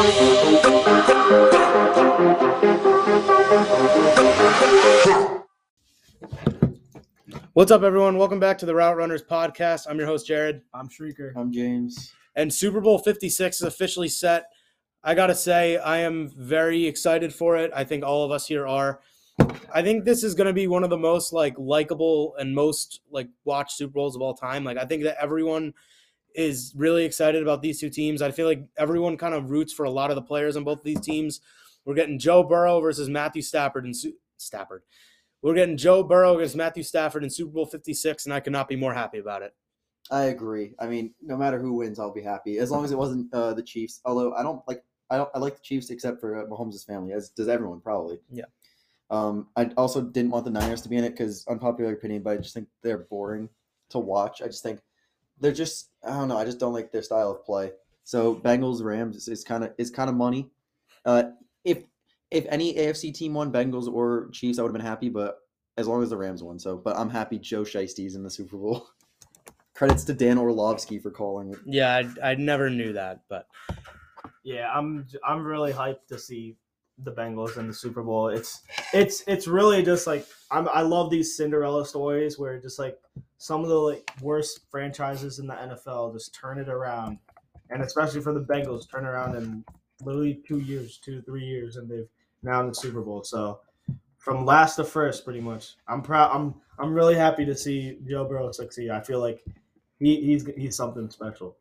What's up, everyone? Welcome back to the Route Runners podcast. I'm your host, Jared. I'm Shrieker. I'm James. And Super Bowl 56 is officially set. I got to say, I am very excited for it. I think all of us here are. I think this is going to be one of the most like likable and most like watched Super Bowls of all time. Like I think that everyone is really excited about these two teams. I feel like everyone kind of roots for a lot of the players on both of these teams. We're getting Joe Burrow versus Matthew Stafford and Su- Stafford. We're getting Joe Burrow against Matthew Stafford in Super Bowl 56, and I could not be more happy about it. I agree. I mean, no matter who wins, I'll be happy as long as it wasn't uh, the Chiefs. Although I don't like, I don't, I like the Chiefs except for uh, Mahomes' family, as does everyone probably. Yeah. Um, I also didn't want the Niners to be in it because unpopular opinion, but I just think they're boring to watch. I just think they're just, I don't know, I just don't like their style of play. So Bengals Rams is, is kind of is kind of money. Uh, if if any AFC team won, Bengals or Chiefs, I would have been happy. But as long as the Rams won, so but I'm happy Joe Shiesty's in the Super Bowl. Credits to Dan Orlovsky for calling it. Yeah, I, I never knew that, but Yeah, I'm I'm really hyped to see the Bengals in the Super Bowl. It's it's it's really just like I'm I love these Cinderella stories where just like some of the like worst franchises in the NFL just turn it around, and especially for the Bengals, turn around in literally two years, two three years, and they've now in the Super Bowl. So from last to first, pretty much. I'm proud. I'm I'm really happy to see Joe Burrow succeed. I feel like he, he's he's something special.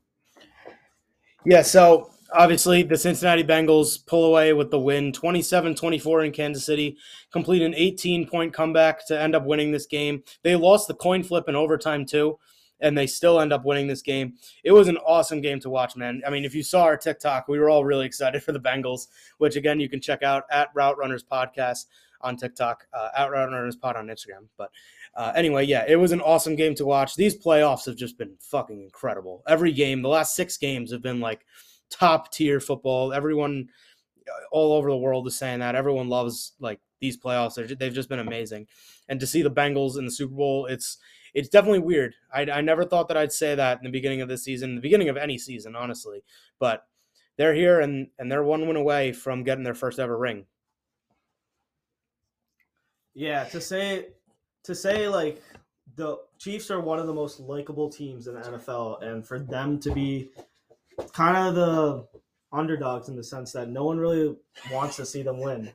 Yeah, so obviously the Cincinnati Bengals pull away with the win 27 24 in Kansas City, complete an 18 point comeback to end up winning this game. They lost the coin flip in overtime too, and they still end up winning this game. It was an awesome game to watch, man. I mean, if you saw our TikTok, we were all really excited for the Bengals, which again, you can check out at Route Runners Podcast on TikTok, uh, at Route Runners Pod on Instagram. But uh, anyway, yeah, it was an awesome game to watch. These playoffs have just been fucking incredible. Every game, the last six games have been like top tier football. Everyone uh, all over the world is saying that. Everyone loves like these playoffs. They're, they've just been amazing. And to see the Bengals in the Super Bowl, it's it's definitely weird. I, I never thought that I'd say that in the beginning of this season, the beginning of any season, honestly. But they're here and and they're one win away from getting their first ever ring. Yeah, to say to say like the Chiefs are one of the most likable teams in the NFL, and for them to be kind of the underdogs in the sense that no one really wants to see them win,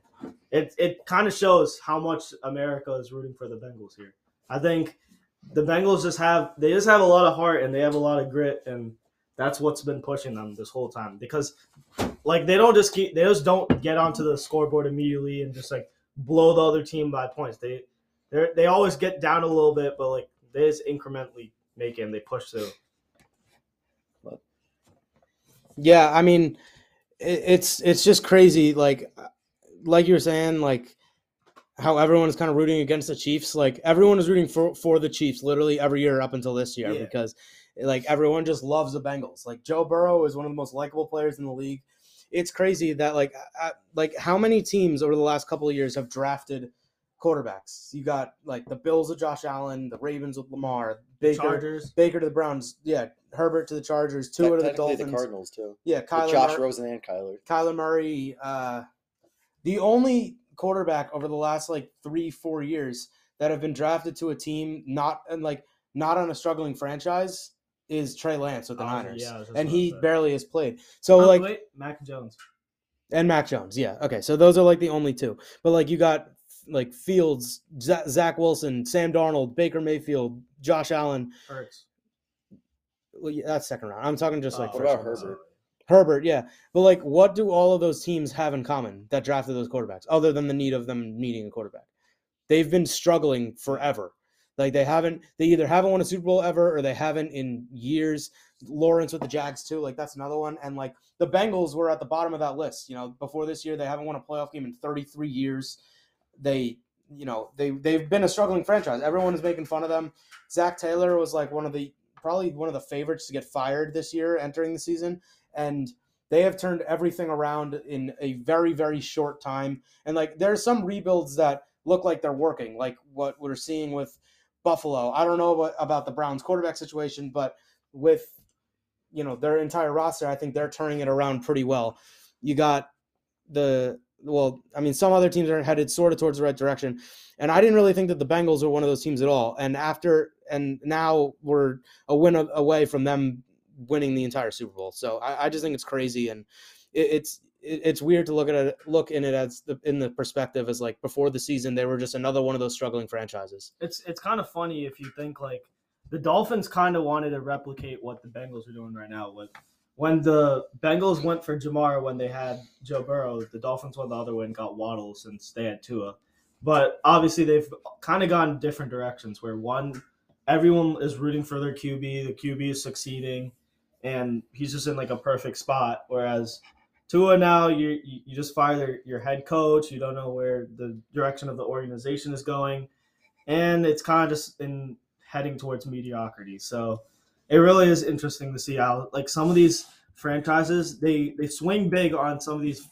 it it kind of shows how much America is rooting for the Bengals here. I think the Bengals just have they just have a lot of heart and they have a lot of grit, and that's what's been pushing them this whole time because like they don't just keep they just don't get onto the scoreboard immediately and just like blow the other team by points. They they they always get down a little bit, but like they just incrementally make it and they push through. Yeah, I mean, it, it's it's just crazy. Like, like you were saying, like how everyone is kind of rooting against the Chiefs. Like everyone is rooting for for the Chiefs literally every year up until this year Yeah. because like everyone just loves the Bengals. Like Joe Burrow is one of the most likable players in the league. It's crazy that like uh, like how many teams over the last couple of years have drafted quarterbacks. You got like the Bills with Josh Allen, the Ravens with Lamar, Baker Chargers. Baker to the Browns, yeah, Herbert to the Chargers, Tua to the Dolphins. the Cardinals too. Yeah, With Josh Mur- Rosen and Kyler. Kyler Murray. Uh, the only quarterback over the last like three, four years that have been drafted to a team not and like not on a struggling franchise is Trey Lance with the Oh, Niners, yeah, I was just and he say. barely has played. So Oh, like wait, Mac Jones. and Mac Jones, yeah, okay. So those are like the only two. But like you got like Fields, Zach Wilson, Sam Darnold, Baker Mayfield, Josh Allen. Hurts. Well, yeah, that's second round. I'm talking just oh, like Oh, What about first round. Herbert? Herbert, yeah. But like what do all of those teams have in common that drafted those quarterbacks other than the need of them needing a quarterback? They've been struggling forever. Like they haven't they either haven't won a Super Bowl ever or they haven't in years. Lawrence with the Jags too, like that's another one. And like the Bengals were at the bottom of that list. You know, before this year they haven't won a playoff game in 33 years. They you know, they they've been a struggling franchise. Everyone is making fun of them. Zac Taylor was like one of the probably one of the favorites to get fired this year entering the season and they have turned everything around in a very very short time and like there's some rebuilds that look like they're working like what we're seeing with buffalo i don't know what, about the browns quarterback situation but with you know their entire roster i think they're turning it around pretty well You got the well, I mean, some other teams are headed sort of towards the right direction, and I didn't really think that the Bengals were one of those teams at all. And after and now we're a win away from them winning the entire Super Bowl. So I, I just think it's crazy, and it, it's it, it's weird to look at it look in it as the in the perspective as like before the season they were just another one of those struggling franchises. It's it's kind of funny if you think like the Dolphins kind of wanted to replicate what the Bengals are doing right now. With when the Bengals went for Ja'Marr when they had Joe Burrow, the Dolphins went the other and got Waddle since they had Tua. But obviously they've kind of gone different directions. Where one, everyone is rooting for their QB. The QB is succeeding, and he's just in like a perfect spot. Whereas Tua now, you you just fire your head coach. You don't know where the direction of the organization is going, and it's kind of just in heading towards mediocrity. So it really is interesting to see how like some of these franchises they they swing big on some of these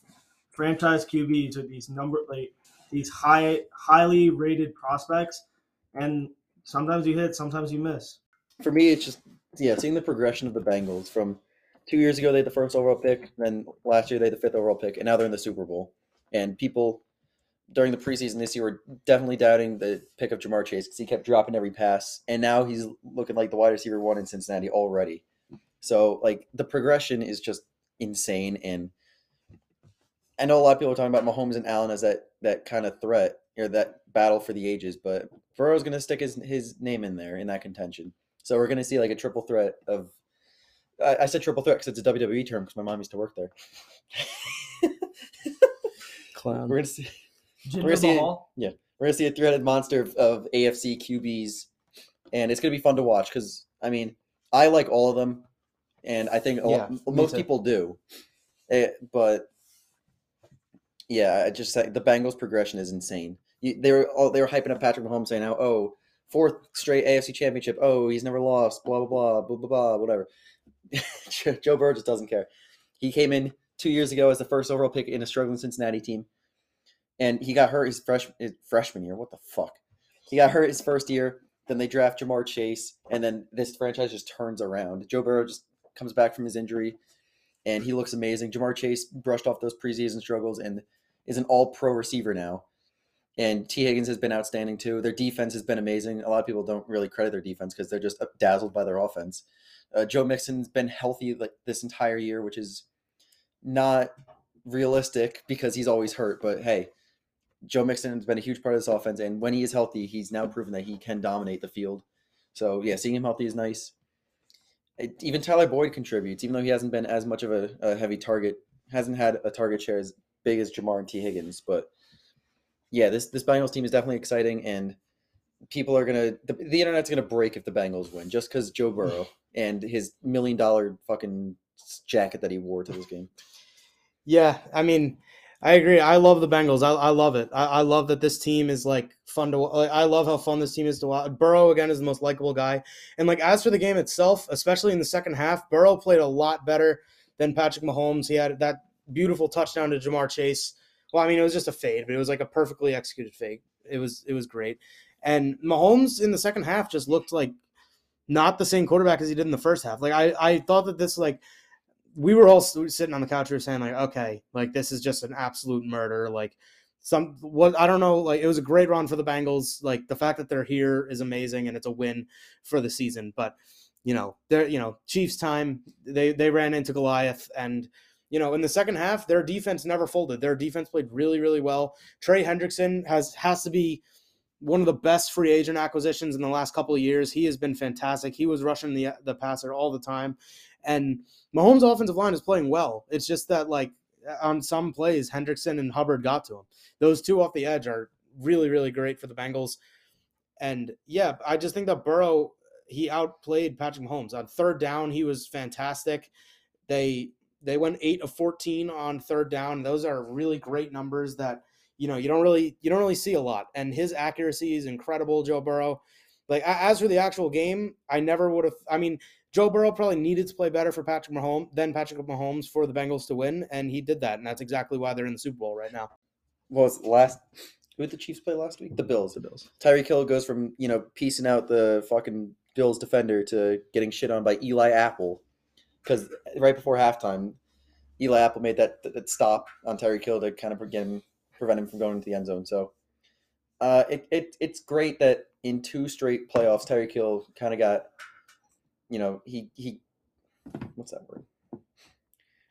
franchise QBs or these number like these high highly rated prospects, and sometimes you hit, sometimes you miss. For me, it's just yeah, seeing the progression of the Bengals from two years ago they had the first overall pick, then last year they had the fifth overall pick, and now they're in the Super Bowl. And people during the preseason this year we were definitely doubting the pick of Ja'Marr Chase because he kept dropping every pass, and now he's looking like the wide receiver one in Cincinnati already. So like the progression is just insane, and I know a lot of people are talking about Mahomes and Allen as that that kind of threat or that battle for the ages, but Burrow's going to stick his his name in there in that contention. So we're going to see like a triple threat of. I, I said triple threat because it's a WWE term because my mom used to work there. Clown. we're gonna see. Jinder gonna see- Mahal. We're gonna see a three-headed monster of, of AFC QBs, and it's gonna be fun to watch because I mean I like all of them, and I think a Yeah, most people do, Eh, but yeah, I just the Bengals' progression is insane. You, they were all, they were hyping up Patrick Mahomes saying how oh fourth straight AFC Championship oh he's never lost blah blah blah blah blah blah whatever. Joe- Joe Burrow just doesn't care. He came in two years ago as the first overall pick in a struggling Cincinnati team and he got hurt his fresh his freshman year. What the fuck? He got hurt his first year. Then they draft Ja'Marr Chase, and then this franchise just turns around. Joe Burrow just comes back from his injury, and he looks amazing. Ja'Marr Chase brushed off those preseason struggles and is an All-Pro receiver now. And Tee Higgins has been outstanding too. Their defense has been amazing. A lot of people don't really credit their defense because they're just dazzled by their offense. Uh, Joe Mixon's been healthy like this entire year, which is not realistic because he's always hurt. But hey, Joe Mixon has been a huge part of this offense, and when he is healthy, he's now proven that he can dominate the field. So yeah, seeing him healthy is nice. It- even Tyler Boyd contributes, even though he hasn't been as much of a, a heavy target, hasn't had a target share as big as Ja'Marr and Tee Higgins. But yeah, this this Bengals team is definitely exciting, and people are gonna the, the internet's gonna break if the Bengals win, just because Joe Burrow and his million dollar fucking jacket that he wore to this game. Yeah, I mean, I agree. I love the Bengals. I, I love it. I, I love that this team is like fun to. Like, I love how fun this team is to watch. Burrow again is the most likable guy, and like as for the game itself, especially in the second half, Burrow played a lot better than Patrick Mahomes. He had that beautiful touchdown to Ja'Marr Chase. Well, I mean, it was just a fade, but it was like a perfectly executed fade. It was it was great, and Mahomes in the second half just looked like not the same quarterback as he did in the first half. Like I I thought that this like we were all sitting on the couch. We were saying like, okay, like this is just an absolute murder. Like some what I don't know. Like it was a great run for the Bengals. Like the fact that they're here is amazing, and it's a win for the season. But you know, they're you know Chiefs time. They they ran into Goliath, and you know in the second half, their defense never folded. Their defense played really really well. Trey Hendrickson has has to be one of the best free agent acquisitions in the last couple of years. He has been fantastic. He was rushing the the passer all the time, and Mahomes' offensive line is playing well. It's just that like on some plays, Hendrickson and Hubbard got to him. Those two off the edge are really really great for the Bengals. And yeah, I just think that Burrow he outplayed Patrick Mahomes on third down. He was fantastic. They they went eight of fourteen on third down. Those are really great numbers that you know you don't really you don't really see a lot. And his accuracy is incredible, Joe Burrow. Like as for the actual game, I never would have. I mean, Joe Burrow probably needed to play better for Patrick Mahomes than Patrick Mahomes for the Bengals to win, and he did that, and that's exactly why they're in the Super Bowl right now. What was last? Who did the Chiefs play last week? The Bills. The Bills. Tyreek Hill goes from you know piecing out the fucking Bills defender to getting shit on by Eli Apple because right before halftime, Eli Apple made that, that, that stop on Tyreek Hill to kind of prevent him, prevent him from going into the end zone. So uh, it, it it's great that in two straight playoffs, Tyreek Hill kind of got, you know, he he, what's that word?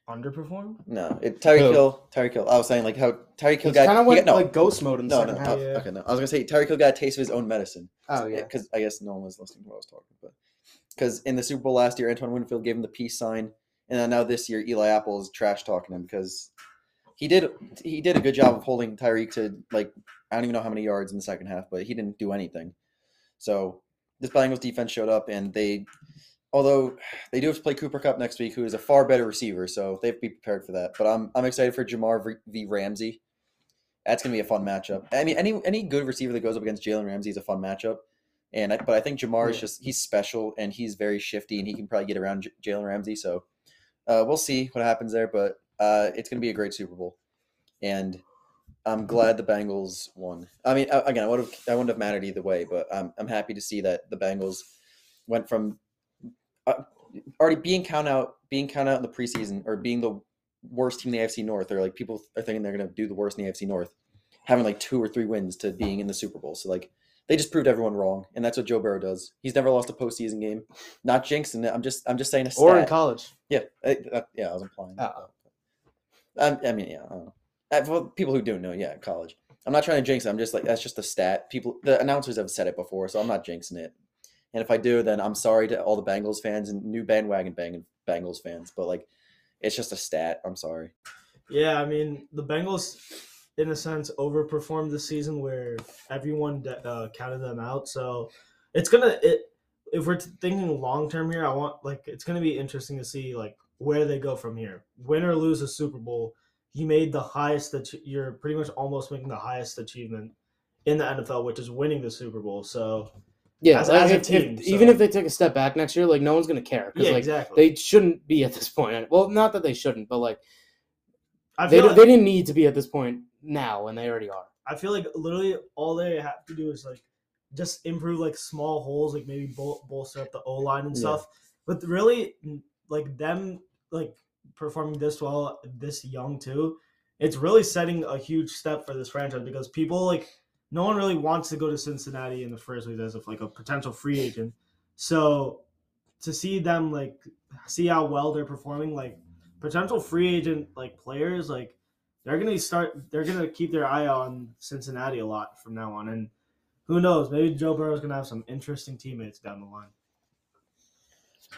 Underperformed? No, it Tyreek Who? Hill. Tyreek Hill. I was saying like how Tyreek Hill It's got. kind of he went got- no, like ghost mode in the no, second no. half. oh, Yeah. Okay, no. I was gonna say Tyreek Hill got a taste of his own medicine. Oh yeah. because I guess no one was listening to what I was talking about. Because in the Super Bowl last year, Antoine Winfield gave him the peace sign, and then now this year, Eli Apple is trash talking him because he did he did a good job of holding Tyreek to like I don't even know how many yards in the second half, but he didn't do anything. So this Bengals defense showed up, and they, although they do have to play Cooper Kupp next week, who is a far better receiver, so they have to be prepared for that. But I'm I'm excited for Ja'Marr v- Ramsey. That's gonna be a fun matchup. I mean, any any good receiver that goes up against Jalen Ramsey is a fun matchup. And I, but I think Ja'Marr is just he's special and he's very shifty and he can probably get around J- Jalen Ramsey. So uh, we'll see what happens there. But uh, it's gonna be a great Super Bowl, and I'm glad the Bengals won. I mean, again, I would have I wouldn't have mattered either way, but I'm I'm happy to see that the Bengals went from uh, already being count out being count out in the preseason or being the worst team in the AFC North, or like people are thinking they're gonna do the worst in the AFC North, having like two or three wins to being in the Super Bowl. So like they just proved everyone wrong, and that's what Joe Burrow does. He's never lost a postseason game. Not jinxing it. I'm just I'm just saying a stat. Or in college. Yeah, I, uh, yeah, I was implying. that. Oh. Um, I mean, yeah, I. Uh, for people who don't know, yeah, college. I'm not trying to jinx it. I'm just like that's just a stat. People, the announcers have said it before, so I'm not jinxing it. And if I do, then I'm sorry to all the Bengals fans and new bandwagon bang Bengals fans. But like, it's just a stat. I'm sorry. Yeah, I mean the Bengals, in a sense, overperformed this season where everyone uh, counted them out. So it's gonna it if we're thinking long term here. I want like it's gonna be interesting to see like where they go from here. Win or lose a Super Bowl, you made the highest that you're pretty much almost making the highest achievement in the NFL, which is winning the Super Bowl. So Yeah, As- like, as a if- team, if- even if they take a step back next year, like no one's gonna care because yeah, like exactly. they shouldn't be at this point. Well, not that they shouldn't, but like they like, they didn't need to be at this point now, and they already are. I feel like literally all they have to do is like just improve like small holes, like maybe bol- bolster up the O line and Yeah. stuff. But really, like them like performing this well, this young too, it's really setting a huge step for this franchise because people like no one really wants to go to Cincinnati in the first place as if like a potential free agent. So to see them like see how well they're performing, like potential free agent like players, like they're gonna start they're gonna keep their eye on Cincinnati a lot from now on. And who knows, maybe Joe Burrow's gonna have some interesting teammates down the line.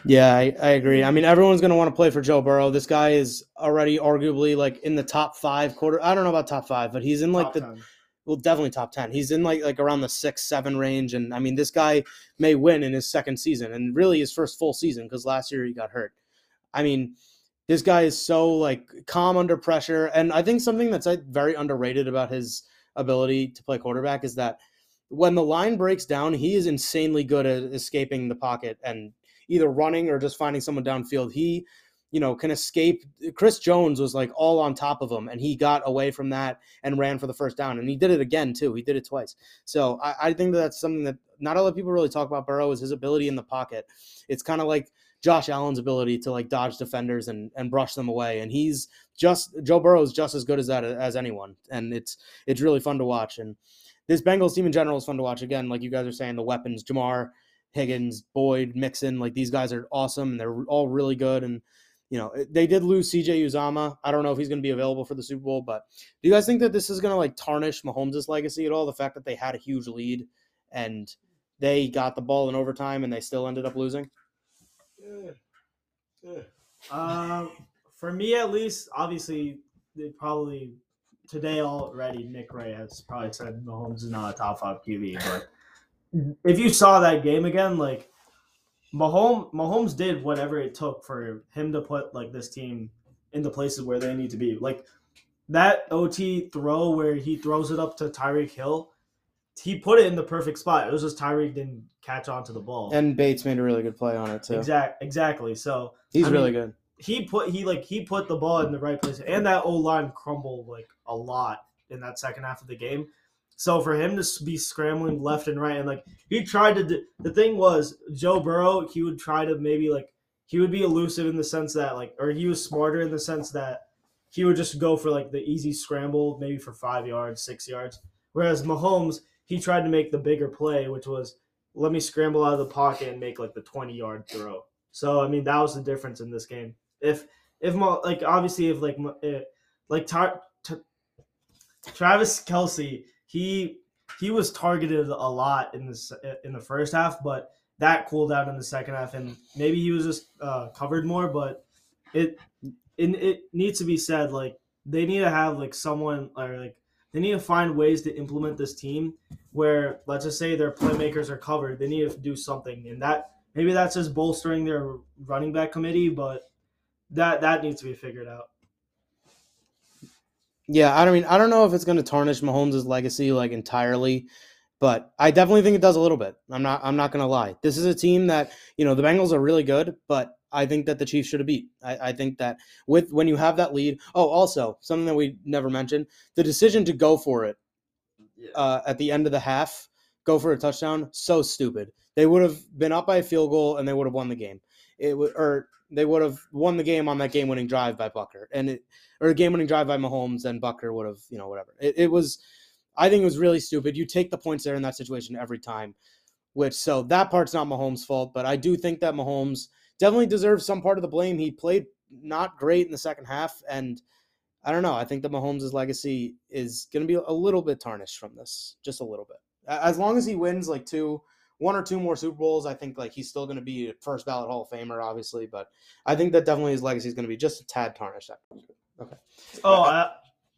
Yeah, I, I agree. I mean, everyone's going to want to play for Joe Burrow. This guy is already arguably like in the top five quarter. I don't know about top five, but he's in like Top the 10. Well, definitely top ten. He's in like like around the six, seven range, and I mean, this guy may win in his second season, and really his first full season because last year he got hurt. I mean, this guy is so like calm under pressure, and I think something that's like, very underrated about his ability to play quarterback is that when the line breaks down, he is insanely good at escaping the pocket and either running or just finding someone downfield. He you know, can escape. Chris Jones was like all on top of him, and he got away from that and ran for the first down. And he did it again too. He did it twice. So I, I think that that's something that not a lot of people really talk about. Burrow is his ability in the pocket. It's kind of like Josh Allen's ability to like dodge defenders and and brush them away. And he's just Joe Burrow is just as good as that as anyone. And it's it's really fun to watch. And this Bengals team in general is fun to watch. Again, like you guys are saying, the weapons, Ja'Marr. Higgins, Boyd, Mixon, like these guys are awesome and they're all really good. And you know, they did lose CJ Uzomah. I don't know if he's going to be available for the Super Bowl, but do you guys think that this is going to like tarnish Mahomes' legacy at all? The fact that they had a huge lead and they got the ball in overtime and they still ended up losing? Um, for me at least, obviously, they probably today already. Nick Ray has probably said Mahomes is not a top five QB, but if you saw that game again, like Mahomes, Mahomes did whatever it took for him to put like this team in the places where they need to be. Like that OT throw where he throws it up to Tyreek Hill, he put it in the perfect spot. It was just Tyreek didn't catch on to the ball. And Bates made a really good play on it too. Exact, exactly. So He's I really mean, good. he put he like he put the ball in the right place, and that O line crumbled like a lot in that second half of the game. So for him to be scrambling left and right, and like he tried to, do, the thing was Joe Burrow, he would try to maybe like he would be elusive in the sense that like, or he was smarter in the sense that he would just go for like the easy scramble, maybe for five yards, six yards. Whereas Mahomes, he tried to make the bigger play, which was let me scramble out of the pocket and make like the twenty yard throw. So I mean that was the difference in this game. If if like obviously if like eh, like tar, Travis Kelce, he he was targeted a lot in this in the first half, but that cooled out in the second half, and maybe he was just uh, covered more. But it, it it needs to be said like they need to have like someone or like they need to find ways to implement this team where let's just say their playmakers are covered. They need to do something, and that maybe that's just bolstering their running back committee, but that that needs to be figured out. Yeah, I don't mean I don't know if it's going to tarnish Mahomes' legacy like entirely, but I definitely think it does a little bit. I'm not I'm not going to lie. This is a team that you know the Bengals are really good, but I think that the Chiefs should have beat. I, I think that with when you have that lead. Oh, also something that we never mentioned: the decision to go for it uh, at the end of the half, go for a touchdown. So stupid. They would have been up by a field goal and they would have won the game. It would or they would have won the game on that game-winning drive by Butker, and it or a game-winning drive by Mahomes, and Butker would have you know whatever. It, it was, I think it was really stupid. You take the points there in that situation every time, which so that part's not Mahomes' fault, but I do think that Mahomes definitely deserves some part of the blame. He played not great in the second half, and I don't know. I think that Mahomes' legacy is going to be a little bit tarnished from this, just a little bit. As long as he wins like two, one or two more Super Bowls, I think like he's still going to be a first ballot Hall of Famer, obviously. But I think that definitely his legacy is going to be just a tad tarnished. Okay. Oh, I,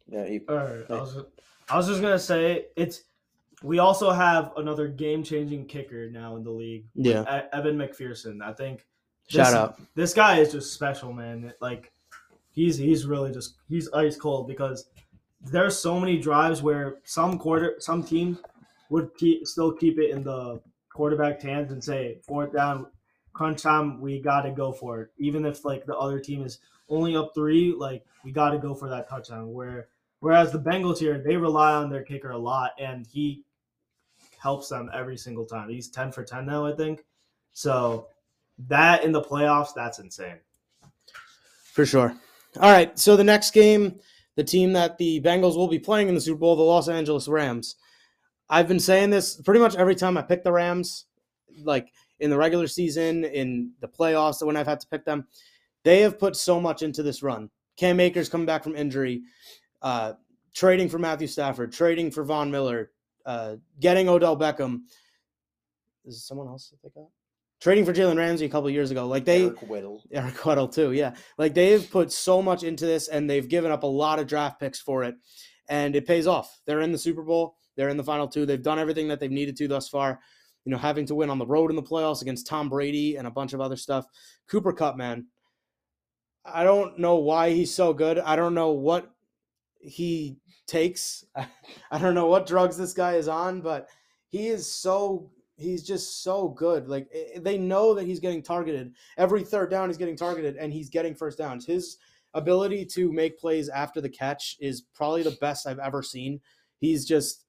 Yeah, he, Or I was, I was just gonna say it's. We also have another game-changing kicker now in the league, Yeah. Evan McPherson. I think. Shout this- out. This guy is just special, man. Like, he's he's really just he's ice cold because there's so many drives where some quarter some teams would keep still keep it in the quarterback's hands and say fourth down, crunch time, we got to go for it, even if like the other team is only up three, like we got to go for that touchdown. Where whereas the Bengals here, they rely on their kicker a lot, and he helps them every single time. He's ten for ten now, I think. So that in the playoffs, that's insane. For sure. All right. So the next game, the team that the Bengals will be playing in the Super Bowl, the Los Angeles Rams. I've been saying this pretty much every time I pick the Rams, like in the regular season, in the playoffs, when I've had to pick them. They have put so much into this run. Cam Akers coming back from injury, uh, trading for Matthew Stafford, trading for Von Miller, uh, getting Odell Beckham. Is someone else that they got? Trading for Jalen Ramsey a couple years ago. Like they Eric Weddle. Eric Weddle too, yeah. Like they've put so much into this and they've given up a lot of draft picks for it. And it pays off. They're in the Super Bowl. They're in the final two. They've done everything that they've needed to thus far. You know, having to win on the road in the playoffs against Tom Brady and a bunch of other stuff. Cooper Kupp, man. I don't know why he's so good. I don't know what he takes. I don't know what drugs this guy is on, but he is so he's just so good. Like eh, they know that he's getting targeted. Every third down he's getting targeted and he's getting first downs. His ability to make plays after the catch is probably the best I've ever seen. He's just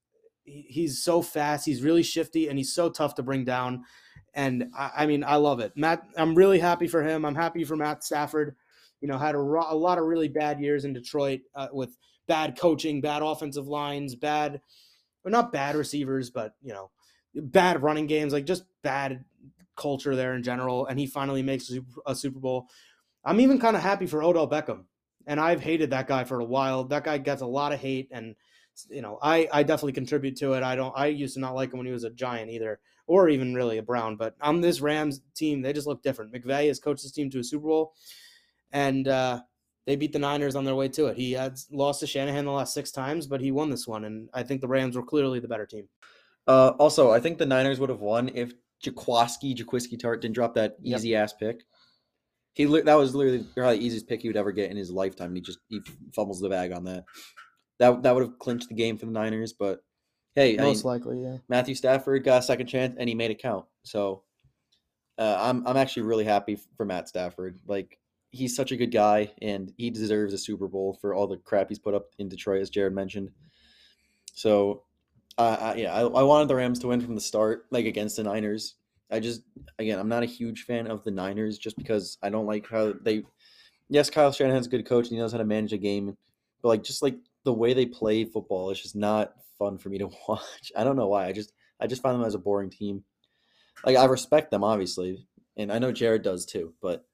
he's so fast, he's really shifty and he's so tough to bring down. And I, I mean, I love it. Matt, I'm really happy for him. I'm happy for Matt Stafford. You know, had a, a lot of really bad years in Detroit uh, with bad coaching, bad offensive lines, bad, or not bad receivers, but you know, bad running games, like just bad culture there in general. And he finally makes a Super Bowl. I'm even kind of happy for Odell Beckham, and I've hated that guy for a while. That guy gets a lot of hate, and you know, I I definitely contribute to it. I don't. I used to not like him when he was a Giant either, or even really a Brown. But on this Rams team, they just look different. McVay has coached this team to a Super Bowl, and uh, they beat the Niners on their way to it. He had lost to Shanahan the last six times, but he won this one, and I think the Rams were clearly the better team. Uh, also, I think the Niners would have won if Jaquaski, Jaquiski Tartt didn't drop that Yep. easy ass pick. He that was literally probably the easiest pick he would ever get in his lifetime. And he just he fumbles the bag on that. That that would have clinched the game for the Niners. But hey, I mean, Most likely, yeah. Matthew Stafford got a second chance and he made it count. So uh, I'm I'm actually really happy for Matt Stafford. Like he's such a good guy and he deserves a Super Bowl for all the crap he's put up in Detroit, as Jared mentioned. So uh, I, yeah, I, I wanted the Rams to win from the start, like against the Niners. I just again, I'm not a huge fan of the Niners just because I don't like how they. Yes, Kyle Shanahan's a good coach and he knows how to manage a game, but like just like the way they play football, it's just not fun for me to watch. I don't know why. I just I just find them as a boring team. Like I respect them obviously, and I know Jared does too, but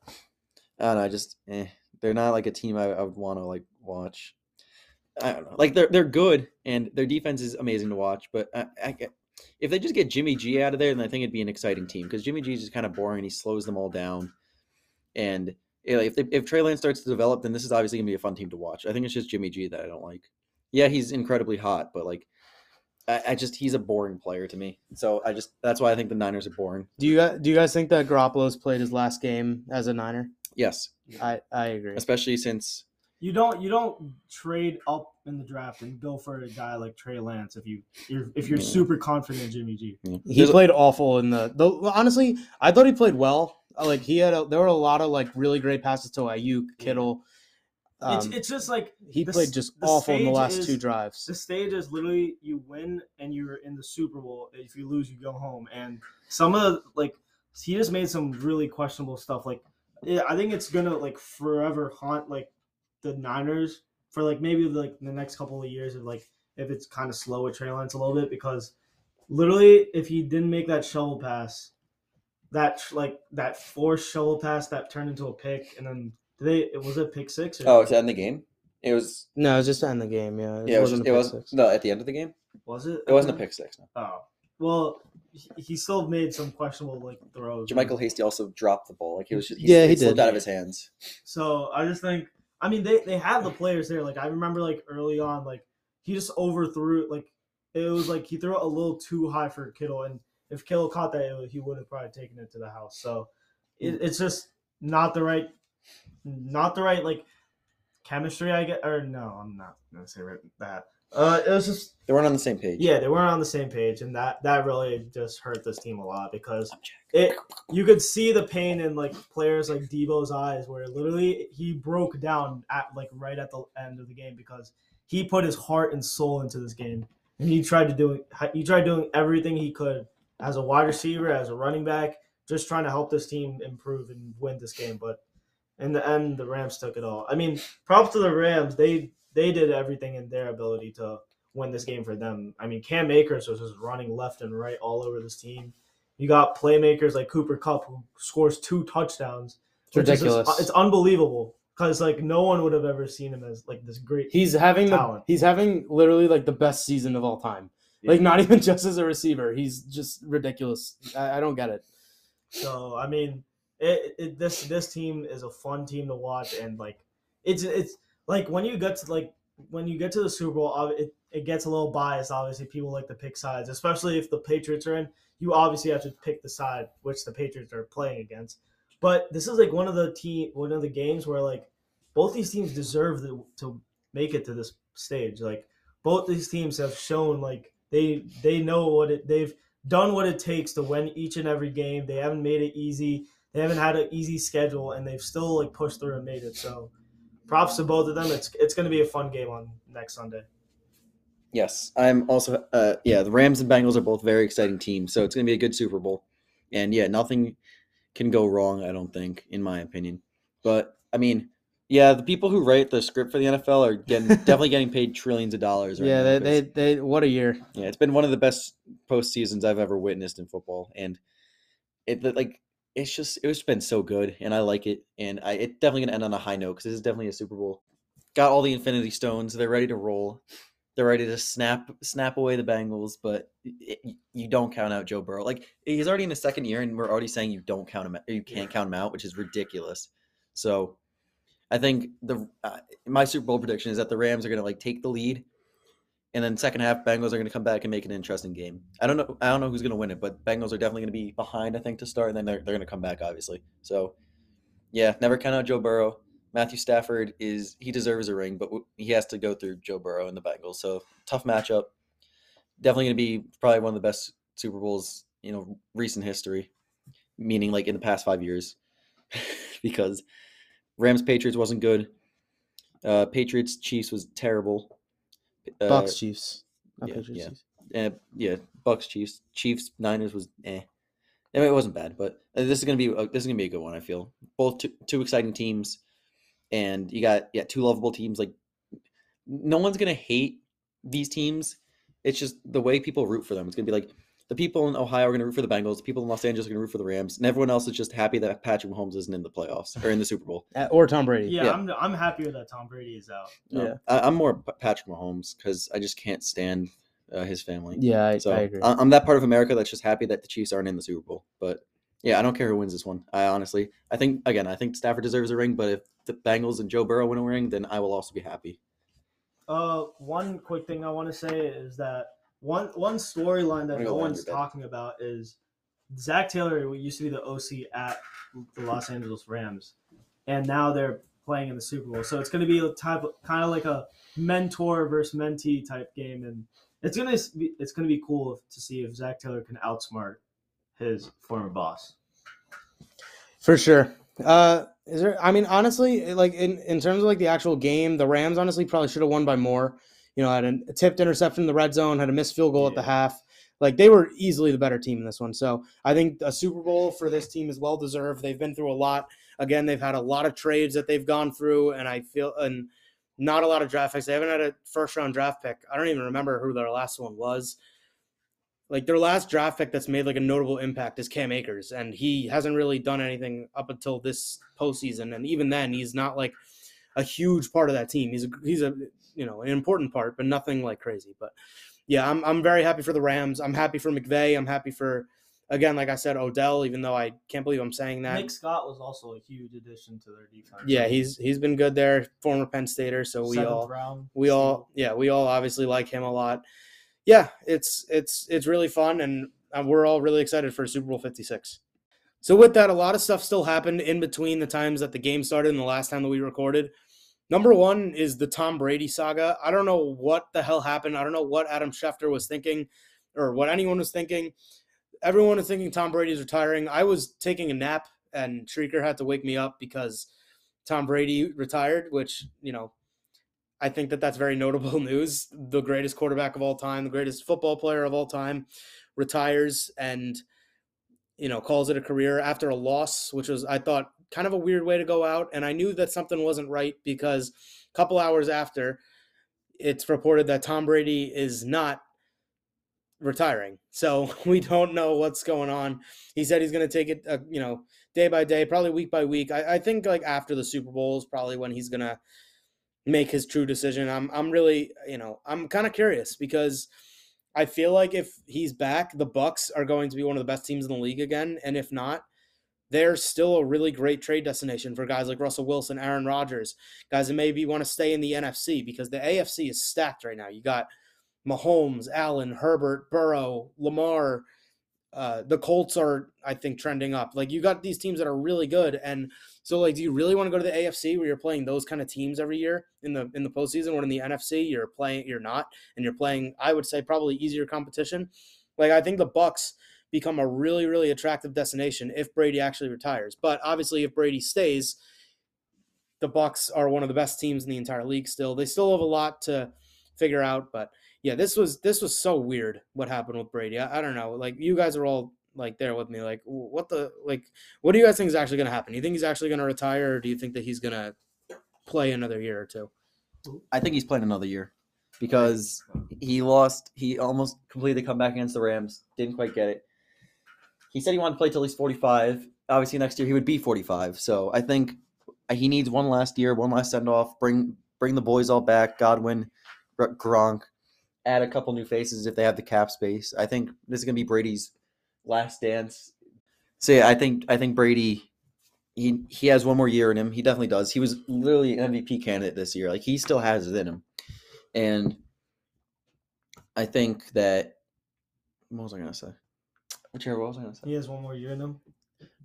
I don't know. I just eh, they're not like a team I, I would want to like watch. I don't know. Like they're they're good and their defense is amazing to watch, but I, I if they just get Jimmy G out of there, then I think it'd be an exciting team because Jimmy G is just kind of boring. And he slows them all down, and yeah, if they, if Trey Lance starts to develop, then this is obviously gonna be a fun team to watch. I think it's just Jimmy G that I don't like. Yeah, he's incredibly hot, but like, I, I just he's a boring player to me. So I just that's why I think the Niners are boring. Do you do you guys think that Garoppolo's played his last game as a Niner? Yes, I I agree. especially since You don't you don't trade up in the draft and go for a guy like Trey Lance if you you're, if you're Yeah. super confident in Jimmy G. yeah, He there's a- played awful in the. the honestly, I thought he played well. Uh, Like he had, a, there were a lot of like really great passes to Aiyuk, Kittle. it's Um, it's just like he the played just awful in the last is- two drives. the stage is literally you win and you're in the Super Bowl. If you lose, you go home. And some of the, like he just made some really questionable stuff. Like I think it's gonna like forever haunt like the Niners for like maybe like the next couple of years of like if it's kind of slow with Trey Lance a little bit because literally if he didn't make that shovel pass, that like that forced shovel pass that turned into a pick and then did they it was it pick six or oh to end the game. It was No, it was just to end the game. Yeah, yeah, it was wasn't just, it was no at the end of the game. was it It wasn't a pick six. No. Oh, well, he, he still made some questionable like throws. JaMycal Hasty also dropped the ball. Like he was just, Yeah, he it slipped did. out of his hands. So I just think, I mean, they they have the players there. Like I remember, like early on, like he just overthrew. Like it was like he threw it a little too high for Kittle, and if Kittle caught that, it he would have probably taken it to the house. So it, it's just not the right, not the right like chemistry. I get or no, I'm not gonna say right- that. Uh, it was just They weren't on the same page. yeah, they weren't on the same page, and that that really just hurt this team a lot because it you could see the pain in like players like Deebo's eyes, where literally he broke down at like right at the end of the game because he put his heart and soul into this game, and he tried to do he tried doing everything he could as a wide receiver, as a running back, just trying to help this team improve and win this game. But in the end, the Rams took it all. I mean, props to the Rams; they they did everything in their ability to win this game for them. I mean, Cam Akers was just running left and right all over this team. You got playmakers like Cooper Kupp who scores two touchdowns. It's is just- ridiculous. it's unbelievable because like no one would have ever seen him as like this great. He's having the, he's having literally like the best season of all time. Like not even just as a receiver. He's just ridiculous. I, I don't get it. So I mean, it, it this this team is a fun team to watch, and like it's it's like when you get to like when you get to the Super Bowl, it it gets a little biased. Obviously, people like to pick sides, especially if the Patriots are in. You obviously have to pick the side which the Patriots are playing against. But this is like one of the team one of the games where like both these teams deserve the, to make it to this stage. Like both these teams have shown like they they know what it they've done what it takes to win each and every game. They haven't made it easy. They haven't had an easy schedule, and they've still like pushed through and made it. So, props to both of them. It's it's going to be a fun game on next Sunday. Yes, I'm also. Uh, yeah, the Rams and Bengals are both very exciting teams, so it's going to be a good Super Bowl. And yeah, nothing can go wrong. I don't think, in my opinion. But I mean, yeah, the people who write the script for the NFL are getting definitely getting paid trillions of dollars. Right yeah, now they, they they what a year. Yeah, it's been one of the best postseasons I've ever witnessed in football, and it like it's just it's been so good, and I like it, and I it's definitely gonna end on a high note because this is definitely a Super Bowl. Got all the Infinity Stones, they're ready to roll, they're ready to snap snap away the Bengals, but it, you don't count out Joe Burrow. Like he's already in his second year, and we're already saying you don't count him, out- you can't count him out, which is ridiculous. So, I think the uh, my Super Bowl prediction is that the Rams are gonna like take the lead and then second half, Bengals are going to come back and make an interesting game. I don't know. I don't know who's going to win it, but Bengals are definitely going to be behind. I think to start, and then they're they're going to come back, obviously. So, yeah, never count out Joe Burrow. Matthew Stafford is he deserves a ring, but he has to go through Joe Burrow and the Bengals. So tough matchup. Definitely going to be probably one of the best Super Bowls you know recent history, meaning like in the past five years, because Rams Patriots wasn't good. Uh, Patriots Chiefs was terrible. Uh, Bucks Chiefs. Not yeah, Patriots yeah. Chiefs. uh, yeah, Bucks, Chiefs, Chiefs, Niners was eh, I mean, it wasn't bad, but uh, this is gonna be a, this is gonna be a good one. I feel both two, two exciting teams, and you got yeah two lovable teams. Like no one's gonna hate these teams. It's just the way people root for them. It's gonna be like the people in Ohio are gonna root for the Bengals. The people in Los Angeles are gonna root for the Rams, and everyone else is just happy that Patrick Mahomes isn't in the playoffs or in the Super Bowl. Uh, Or Tom Brady. Yeah, Yeah. I'm I'm happier that Tom Brady is out. Um, Yeah. I, I'm more Patrick Mahomes because I just can't stand uh, his family. Yeah, I, So I agree. I- I'm that part of America that's just happy that the Chiefs aren't in the Super Bowl. But yeah, I don't care who wins this one. I honestly, I think again, I think Stafford deserves a ring. But if the Bengals and Joe Burrow win a ring, then I will also be happy. Uh, one quick thing I want to say is that one one storyline that no go lie on one's your bed. talking about is Zac Taylor used to be the OC at the Los Angeles Rams, and now they're playing in the Super Bowl. So it's going to be a type of, kind of like a mentor versus mentee type game, and it's gonna be it's gonna be cool to see if Zac Taylor can outsmart his former boss. For sure. Uh, is there? I mean, honestly, like in, in terms of like the actual game, the Rams honestly probably should have won by more. You know, had a tipped interception in the red zone, had a missed field goal at the half. Like they were easily the better team in this one. So I think a Super Bowl for this team is well deserved. They've been through a lot. Again, they've had a lot of trades that they've gone through, and I feel and not a lot of draft picks. They haven't had a first round draft pick. I don't even remember who their last one was. Like their last draft pick that's made like a notable impact is Cam Akers, and he hasn't really done anything up until this postseason. And even then, he's not like a huge part of that team. He's a he's a you know an important part, but nothing like crazy. But yeah, I'm I'm very happy for the Rams. I'm happy for McVay. I'm happy for again, like I said, Odell. Even though I can't believe I'm saying that. Nick Scott was also a huge addition to their defense. Yeah, he's he's been good there. Former Penn Stater, so we Seventh all round. we all yeah we all obviously like him a lot. Yeah, it's it's it's really fun, and uh, we're all really excited for Super Bowl Fifty Six. So with that, a lot of stuff still happened in between the times that the game started and the last time that we recorded. Number one is the Tom Brady saga. I don't know what the hell happened. I don't know what Adam Schefter was thinking, or what anyone was thinking. Everyone was thinking Tom Brady's retiring. I was taking a nap, and Shrieker had to wake me up because Tom Brady retired, which you know I think that that's very notable news. The greatest quarterback of all time, the greatest football player of all time, retires and you know calls it a career after a loss, which was I thought kind of a weird way to go out. And I knew that something wasn't right because a couple hours after, it's reported that Tom Brady is not retiring. So we don't know what's going on. He said he's going to take it, uh, you know, day by day, probably week by week. I, I think like after the Super Bowl is probably when he's going to make his true decision. I'm I'm really, you know, I'm kind of curious because I feel like if he's back, the Bucks are going to be one of the best teams in the league again, and if not, they're still a really great trade destination for guys like Russell Wilson, Aaron Rodgers, guys that maybe want to stay in the NFC because the AFC is stacked right now. You got Mahomes, Allen, Herbert, Burrow, Lamar. Uh, the Colts are, I think, trending up. Like you got these teams that are really good, and so like, do you really want to go to the AFC where you're playing those kind of teams every year in the in the postseason? When in the NFC you're playing, you're not, and you're playing, I would say, probably easier competition. Like I think the Bucks become a really really attractive destination if Brady actually retires. But obviously, if Brady stays, the Bucks are one of the best teams in the entire league. Still, they still have a lot to figure out, but yeah, this was this was so weird what happened with Brady. I, I don't know. Like you guys are all like there with me. Like what the like what do you guys think is actually going to happen? Do you think he's actually going to retire, or do you think that he's going to play another year or two? I think he's playing another year because he lost. He almost completed the comeback against the Rams. Didn't quite get it. He said he wanted to play till he's 45. Obviously, next year he would be 45. So I think he needs one last year, one last send off. Bring bring the boys all back. Godwin, Gronk, add a couple new faces if they have the cap space. I think this is gonna be Brady's last dance. So yeah, I think I think Brady. He, he has one more year in him. He definitely does. He was literally an MVP candidate this year. Like he still has it in him. And I think that what was I gonna say? Which what was I gonna say? He has one more year in him.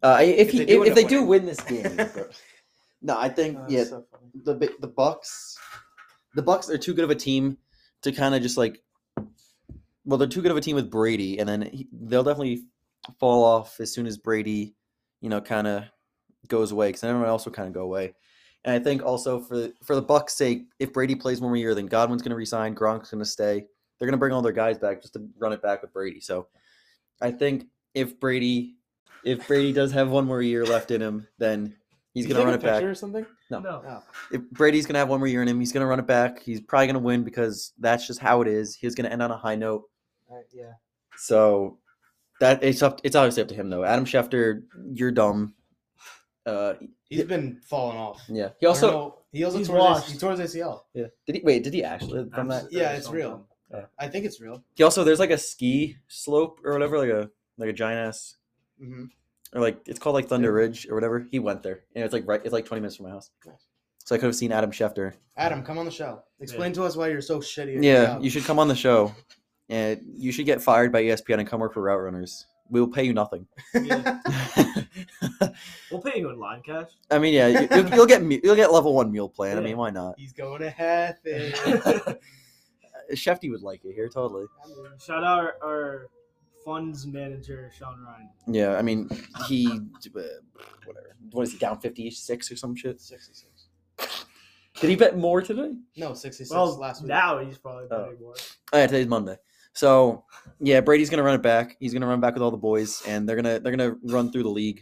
Uh, if, If he they do if, if end they do winning. win this game, bro. no, I think Uh, yeah, so funny. the Bi- the Bucks, the Bucks are too good of a team to kind of just like, well, they're too good of a team with Brady, and then he, they'll definitely fall off as soon as Brady, you know, kind of goes away because everyone else will kind of go away. And I think also for for the Bucks' sake, if Brady plays one more year, then Godwin's going to resign, Gronk's going to stay. They're going to bring all their guys back just to run it back with Brady. So I think if Brady if Brady does have one more year left in him, then he's gonna run it back. or something? No. No. If Brady's gonna have one more year in him, he's gonna run it back. He's probably gonna win because that's just how it is. He's gonna end on a high note. yeah. So that it's up. It's obviously up to him though. Adam Schefter, you're dumb. Uh, He's been falling off. yeah. He also know. he also tore his, he tore his ACL. yeah. Did he wait? Did he actually from that? Yeah, it's real. Yeah. I think it's real. He also there's like a ski slope or whatever, like a like a giant ass hmm or like it's called like Thunder Yeah. Ridge or whatever. He went there, and it's like right. It's like 20 minutes from my house. Nice. So I could have seen Adam Schefter. Adam, come on the show. Explain to us why you're so shitty. at Yeah, you should come on the show, and you should get fired by ESPN and come work for Route Runners. We will pay you nothing. Yeah. We'll pay you in line cash. I mean, yeah, you, you'll, you'll get you'll get level one meal plan. I mean, why not? He's going to heaven. Shefty would like it here, totally. Shout out our, our funds manager, Sean Ryan. Yeah, I mean, he uh, whatever. What is he down fifty six or some shit? 66. Did he bet more today? No, 66 Well, last week. now he's probably Oh. betting more. Oh, yeah, today's Monday. So yeah, Brady's gonna run it back. He's gonna run back with all the boys, and they're gonna they're gonna run through the league.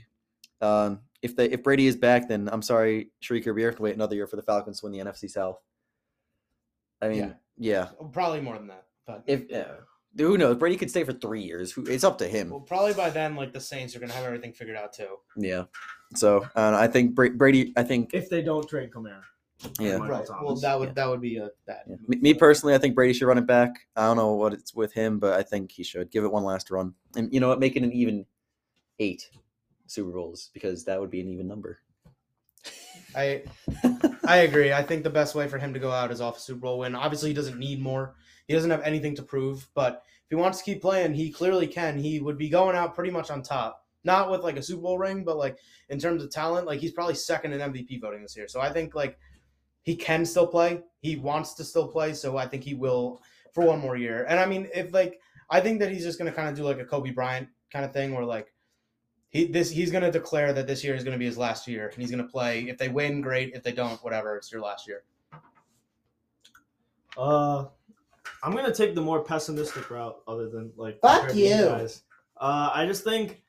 Um, if they if Brady is back, then I'm sorry, Shrieker, we have to wait another year for the Falcons to win the NFC South. I mean, yeah. Yeah, probably more than that. But If yeah. who knows, Brady could stay for three years. Who it's up to him. well, probably by then, like the Saints are going to have everything figured out too. Yeah. So uh, I think Bra- Brady. I think If they don't trade Kamara. yeah. Michael Right. Well, that would Yeah. that would be a that. Yeah. Me, me personally, I think Brady should run it back. I don't know what it's with him, but I think he should give it one last run. And you know what? Make it an even eight Super Bowls because that would be an even number. I I agree. I think the best way for him to go out is off a Super Bowl win. Obviously, he doesn't need more. He doesn't have anything to prove, but if he wants to keep playing, he clearly can. He would be going out pretty much on top. Not with like a Super Bowl ring, but like in terms of talent, like he's probably second in MVP voting this year. So I think like he can still play. He wants to still play, so I think he will for one more year. And I mean, if like I think that he's just gonna kind of do like a Kobe Bryant kind of thing, where like he this he's gonna declare that this year is gonna be his last year, and he's gonna play. If they win, great. If they don't, whatever. It's your last year. Uh, I'm gonna take the more pessimistic route, other than like. Fuck you you. guys. Uh, I just think,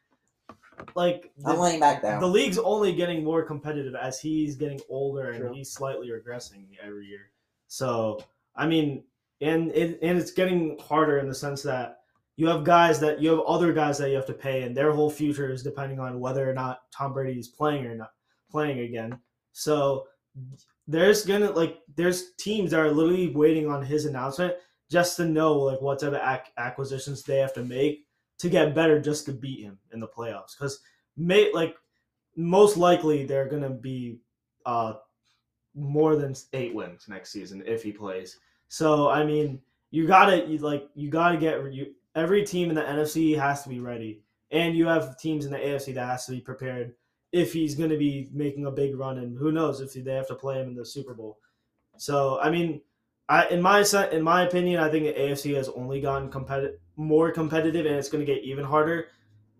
like, the, laying back down. the league's only getting more competitive as he's getting older and he's slightly regressing every year. So, I mean, and it and it's getting harder in the sense that you have guys that you have other guys that you have to pay, and their whole future is depending on whether or not Tom Brady is playing or not playing again. So there's gonna like there's teams that are literally waiting on his announcement just to know like what type of ac- acquisitions they have to make to get better just to beat him in the playoffs because may like most likely they're gonna be uh more than eight wins next season if he plays so i mean you gotta like you gotta get you every team in the nfc has to be ready and you have teams in the afc that has to be prepared if he's going to be making a big run and who knows if they have to play him in the super bowl so i mean I, in my in my opinion, I think the AFC has only gotten competitive, more competitive, and it's going to get even harder.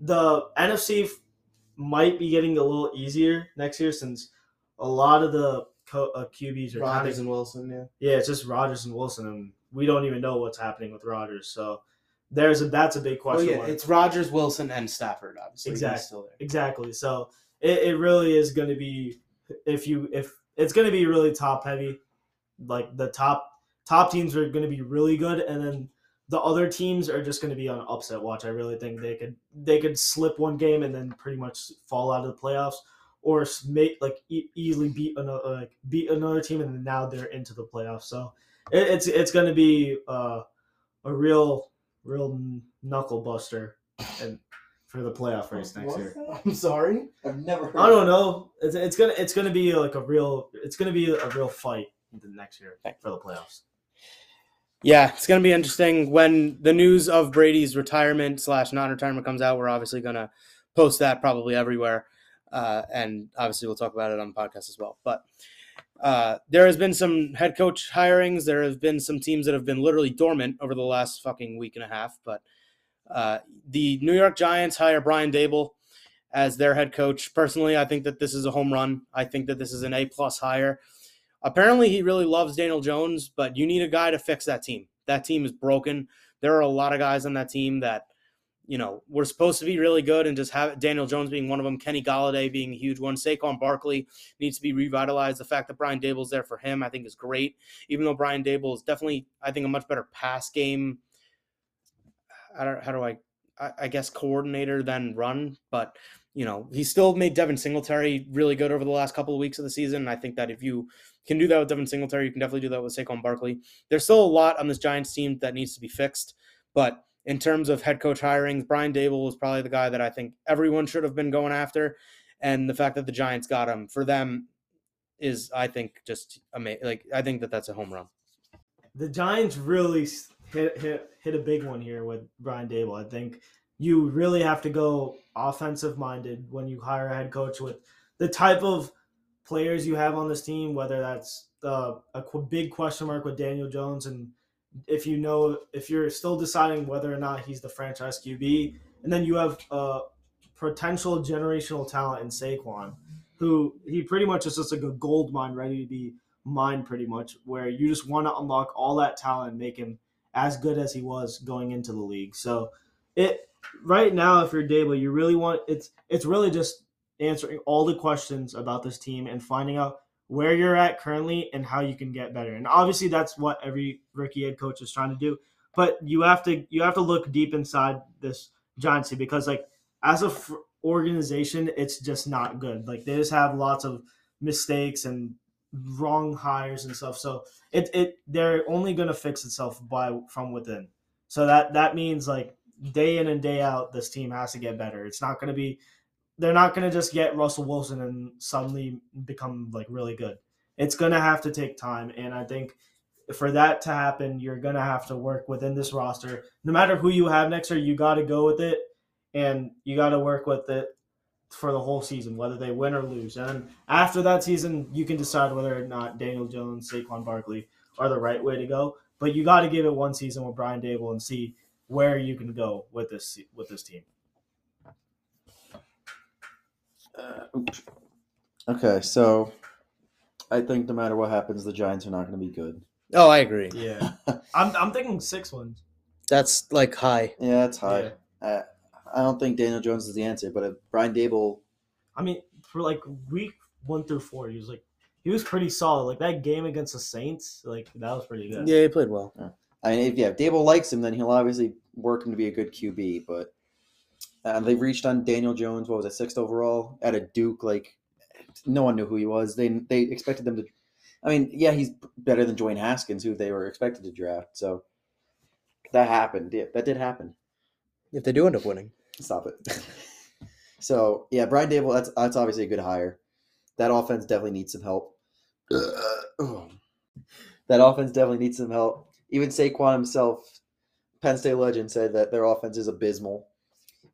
The NFC f- might be getting a little easier next year since a lot of the co- uh, QBs are Rodgers and Wilson, yeah. yeah, it's just Rodgers and Wilson, and we don't even know what's happening with Rodgers. So there's a that's a big question. Oh, yeah, it's Rodgers, Wilson, and Stafford. Obviously, Exactly. still there. Exactly. So it, it really is going to be if you if it's going to be really top heavy, like the top top teams are going to be really good, and then the other teams are just going to be on upset watch. I really think they could they could slip one game and then pretty much fall out of the playoffs, or make like e- easily beat another like beat another team, and then now they're into the playoffs. So it, it's it's going to be uh, a real real knuckle buster and for the playoff race next year. I'm sorry. I've never. Heard I don't know. It's, it's gonna it's gonna be like a real it's gonna be a real fight the next year for the playoffs. Yeah, it's going to be interesting when the news of Brady's retirement slash non-retirement comes out. We're obviously going to post that probably everywhere, uh, and obviously we'll talk about it on the podcast as well. But uh, there has been some head coach hirings. There have been some teams that have been literally dormant over the last fucking week and a half. But uh, the New York Giants hire Brian Daboll as their head coach. Personally, I think that this is a home run. I think that this is an A plus hire. Apparently, he really loves Daniel Jones, but you need a guy to fix that team. That team is broken. There are a lot of guys on that team that you know, were supposed to be really good and just have Daniel Jones being one of them, Kenny Golladay being a huge one. Saquon Barkley needs to be revitalized. The fact that Brian Daboll's there for him, I think, is great. Even though Brian Daboll is definitely, I think, a much better pass game. I don't, how do I, I, I guess, coordinator than run, but you know, he still made Devin Singletary really good over the last couple of weeks of the season. And I think that if you can do that with Devin Singletary, you can definitely do that with Saquon Barkley. There's still a lot on this Giants team that needs to be fixed, but in terms of head coach hirings, Brian Daboll was probably the guy that I think everyone should have been going after. And the fact that the Giants got him for them is, I think, just amazing. Like, I think that that's a home run. The Giants really hit, hit, hit a big one here with Brian Daboll. I think you really have to go offensive minded when you hire a head coach with the type of players you have on this team, whether that's uh, a big question mark with Daniel Jones and if you know if you're still deciding whether or not he's the franchise QB, and then you have a potential generational talent in Saquon, who he pretty much is just like a gold mine ready to be mined, pretty much, where you just want to unlock all that talent and make him as good as he was going into the league. So it right now, if you're Daboll, you really want it's it's really just answering all the questions about this team and finding out where you're at currently and how you can get better. And obviously that's what every rookie head coach is trying to do. But you have to you have to look deep inside this Giants team because like as a organization, it's just not good. Like they just have lots of mistakes and wrong hires and stuff. So it it they're only going to fix itself by from within. So that that means like day in and day out, this team has to get better. It's not going to be they're not going to just get Russell Wilson and suddenly become like really good. It's going to have to take time, and I think for that to happen, you're going to have to work within this roster. No matter who you have next year, you got to go with it, and you got to work with it for the whole season, whether they win or lose. And after that season, you can decide whether or not Daniel Jones, Saquon Barkley are the right way to go. But you got to give it one season with Brian Daboll and see where you can go with this with this team. Uh. Okay, so I think no matter what happens, the Giants are not going to be good. Oh, I agree. Yeah, I'm I'm thinking six wins. That's like high. Yeah, that's high. Yeah. Uh, I don't think Daniel Jones is the answer, but if Brian Daboll, I mean, for like week one through four, he was like he was pretty solid. Like that game against the Saints, like that was pretty good. Yeah, he played well. I mean, if yeah, if Daboll likes him, then he'll obviously work him to be a good QB. But uh, they've reached on Daniel Jones. What was it, sixth overall at a Duke? Like no one knew who he was. They they expected them to. I mean, yeah, he's better than Dwayne Haskins, who they were expected to draft. So that happened. Yeah, that did happen. If they do end up winning. Stop it. so yeah, Brian Daboll. That's that's obviously a good hire. That offense definitely needs some help. that offense definitely needs some help. Even Saquon himself, Penn State legend, said that their offense is abysmal.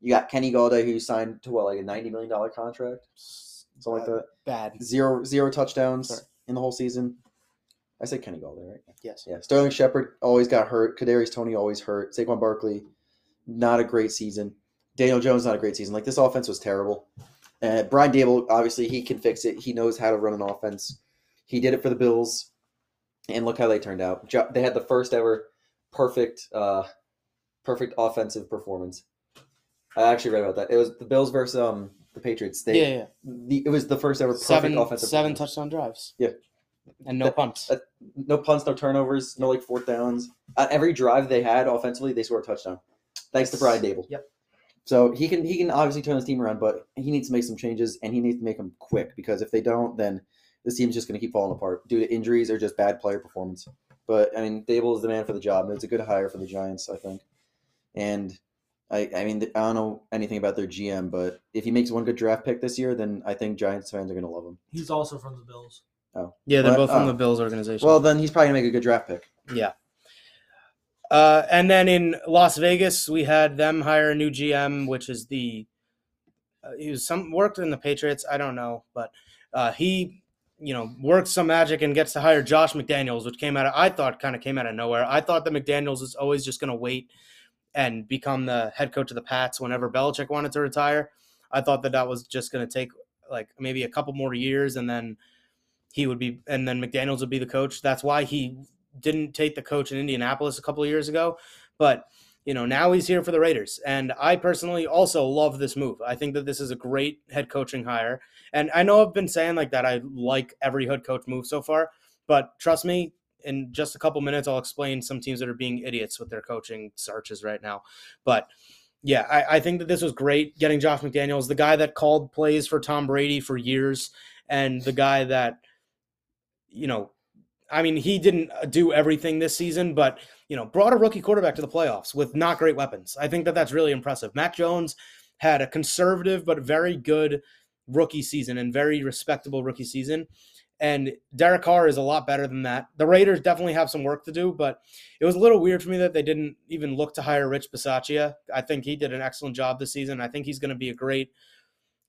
You got Kenny Golladay, who signed to what, like a ninety million dollar contract, something like that. Bad. Zero zero touchdowns Sorry. in the whole season. I said Kenny Golladay, right? Yes. Yeah, Sterling Shepard always got hurt. Kadarius Toney always hurt. Saquon Barkley, not a great season. Daniel Jones, not a great season. Like this offense was terrible. Uh, Brian Daboll, obviously, he can fix it. He knows how to run an offense. He did it for the Bills, and look how they turned out. They had the first ever perfect, uh, perfect offensive performance. I actually read about that. It was the Bills versus um the Patriots. They, yeah, yeah. The, it was the first ever perfect Seven, offensive. seven performance. touchdown drives. Yeah. And no That- punts. that- no punts, no turnovers, no like fourth downs. On every drive they had offensively, they scored a touchdown. Thanks to Brian Daboll. Yep. So he can he can obviously turn his team around, but he needs to make some changes and he needs to make them quick because if they don't, then this team's just going to keep falling apart due to injuries or just bad player performance. But I mean, Daboll is the man for the job. It's a good hire for the Giants, I think. And I I mean, I don't know anything about their GM, but if he makes one good draft pick this year, then I think Giants fans are going to love him. He's also from the Bills. Oh. Yeah, they're What? both from Oh. the Bills organization. Well, then he's probably going to make a good draft pick. Yeah. Uh, and then in Las Vegas, we had them hire a new GM, which is the uh, he was some worked in the Patriots. I don't know, but uh, he you know works some magic and gets to hire Josh McDaniels, which came out of I thought kind of came out of nowhere. I thought that McDaniels was always just going to wait and become the head coach of the Pats whenever Belichick wanted to retire. I thought that that was just going to take like maybe a couple more years, and then he would be, and then McDaniels would be the coach. That's why he didn't take the coach in Indianapolis a couple of years ago. But you know, now he's here for the Raiders. And I personally also love this move. I think that this is a great head coaching hire. And I know I've been saying like that I like every head coach move so far, but trust me, in just a couple minutes, I'll explain some teams that are being idiots with their coaching searches right now. But yeah, I, I think that this was great getting Josh McDaniels, the guy that called plays for Tom Brady for years, and the guy that, you know, I mean, he didn't uh, do everything this season, but you know, brought a rookie quarterback to the playoffs with not great weapons. I think that that's really impressive. Mac Jones had a conservative but very good rookie season and very respectable rookie season. And Derek Carr is a lot better than that. The Raiders definitely have some work to do, but it was a little weird for me that they didn't even look to hire Rich Bisaccia. I think he did an excellent job this season. I think he's going to be a great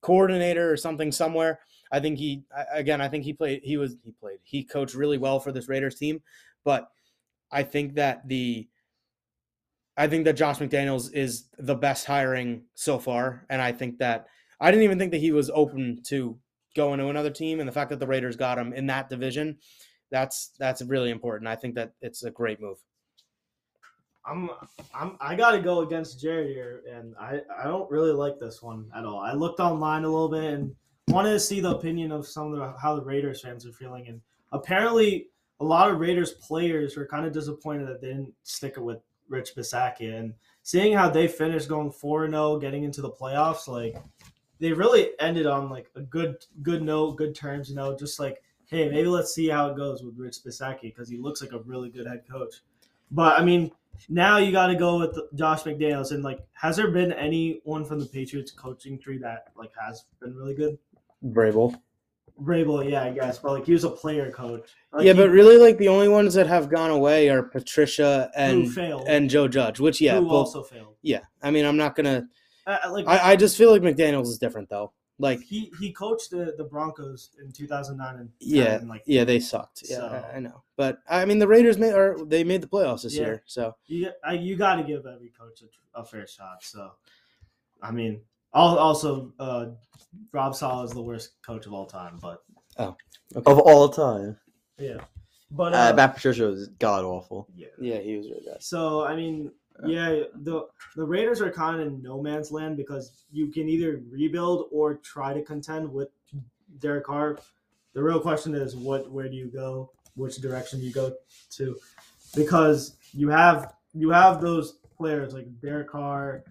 coordinator or something somewhere. I think he again, I think he played he was he played. He coached really well for this Raiders team, but I think that the I think that Josh McDaniels is the best hiring so far and I think that I didn't even think that he was open to going to another team and the fact that the Raiders got him in that division, that's that's really important. I think that it's a great move. I'm I'm I gotta go against Jared here, and I I don't really like this one at all. I looked online a little bit and wanted to see the opinion of some of the how the Raiders fans are feeling, and apparently a lot of Raiders players were kind of disappointed that they didn't stick it with Rich Bisaccia, and seeing how they finished going four zero, oh, getting into the playoffs, like they really ended on like a good good note, good terms. You know, just like hey, maybe let's see how it goes with Rich Bisaccia because he looks like a really good head coach. But I mean, now you got to go with Josh McDaniels. And like, has there been anyone from the Patriots coaching tree that like has been really good? Vrabel. Vrabel, yeah, I guess, but like he was a player coach. Like, yeah, he, but really, like the only ones that have gone away are Patricia and and Joe Judge, which yeah, who both, also failed. yeah. I mean, I'm not gonna. Uh, like I, I just feel like McDaniels is different though. Like he he coached the, the Broncos in 2009 and yeah, and, like yeah, they sucked. Yeah, So- I, I know. But I mean, the Raiders made or they made the playoffs this Yeah. year, so you I, you got to give every coach a, a fair shot. So, I mean, also uh, Rob Sala is the worst coach of all time, but Oh Of all time, yeah, but uh, uh, Matt Patricia was god awful. yeah. yeah, he was really bad. So I mean, yeah, the the Raiders are kind of in no man's land because you can either rebuild or try to contend with Derek Carr. The real question is, what where do you go? Which direction do you go to? Because you have you have those players like Derek Carr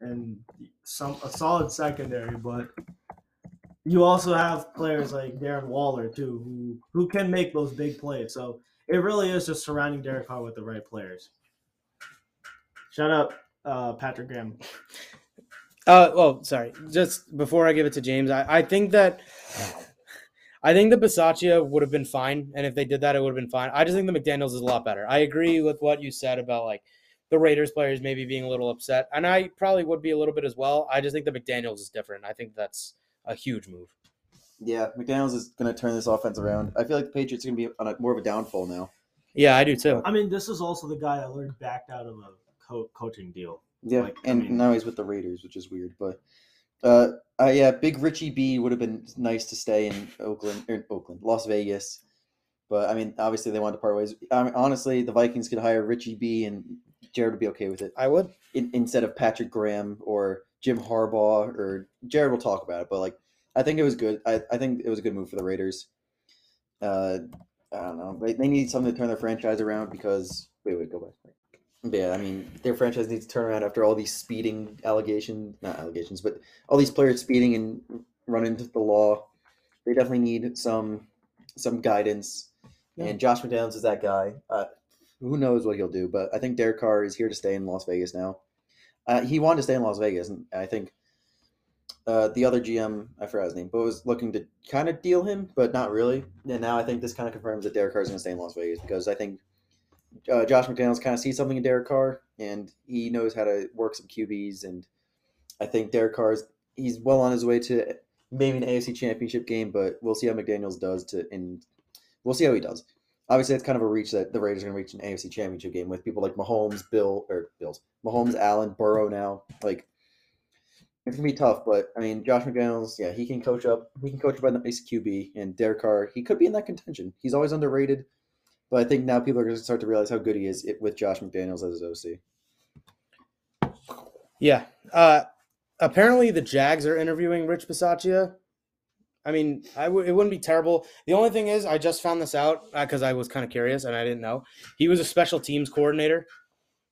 and some a solid secondary, but you also have players like Darren Waller too, who who can make those big plays. So it really is just surrounding Derek Carr with the right players. Shout out uh, Patrick Graham. Uh, well, sorry. Just before I give it to James, I, I think that I think the Bisaccia would have been fine, and if they did that, it would have been fine. I just think the McDaniels is a lot better. I agree with what you said about like the Raiders players maybe being a little upset, and I probably would be a little bit as well. I just think the McDaniels is different. I think that's a huge move. Yeah, McDaniels is going to turn this offense around. I feel like the Patriots are going to be on a, more of a downfall now. Yeah, I do too. I mean, this is also the guy that learned backed out of a co- coaching deal. Yeah, Like, I and mean- now he's with the Raiders, which is weird. But uh, uh, yeah, Big Richie B would have been nice to stay in Oakland or Oakland, Las Vegas. But I mean, obviously they wanted to part ways. I mean, honestly, the Vikings could hire Richie B and Jared would be okay with it I would. in, instead of Patrick Graham or Jim Harbaugh or Jared will talk about it. But like, I think it was good. I, I think it was a good move for the Raiders. Uh, I don't know. They, they need something to turn their franchise around because wait, wait, go back. Yeah, I mean, their franchise needs to turn around after all these speeding allegations, not allegations, but all these players speeding and running into the law. They definitely need some some guidance. Yeah. And Josh McDaniels is that guy. Uh, who knows what he'll do? But I think Derek Carr is here to stay in Las Vegas now. Uh, he wanted to stay in Las Vegas, and I think uh, the other GM, I forgot his name, but was looking to kind of deal him, but not really. And now I think this kind of confirms that Derek Carr is going to stay in Las Vegas because I think uh, Josh McDaniels kind of sees something in Derek Carr, and he knows how to work some QBs. And I think Derek Carr is he's well on his way to maybe an AFC Championship game, but we'll see how McDaniels does to, and we'll see how he does. Obviously, it's kind of a reach that the Raiders are going to reach an AFC Championship game with people like Mahomes, Bill or Bills, Mahomes, Allen, Burrow. Now, like it's gonna be tough, but I mean, Josh McDaniels, yeah, he can coach up. He can coach up a nice QB, and Derek Carr, he could be in that contention. He's always underrated, but I think now people are going to start to realize how good he is with Josh McDaniels as his OC. Yeah. Uh, apparently, the Jags are interviewing Rich Bisaccia. I mean, I w- it wouldn't be terrible. The only thing is, I just found this out because I was kind of curious and I didn't know. He was a special teams coordinator,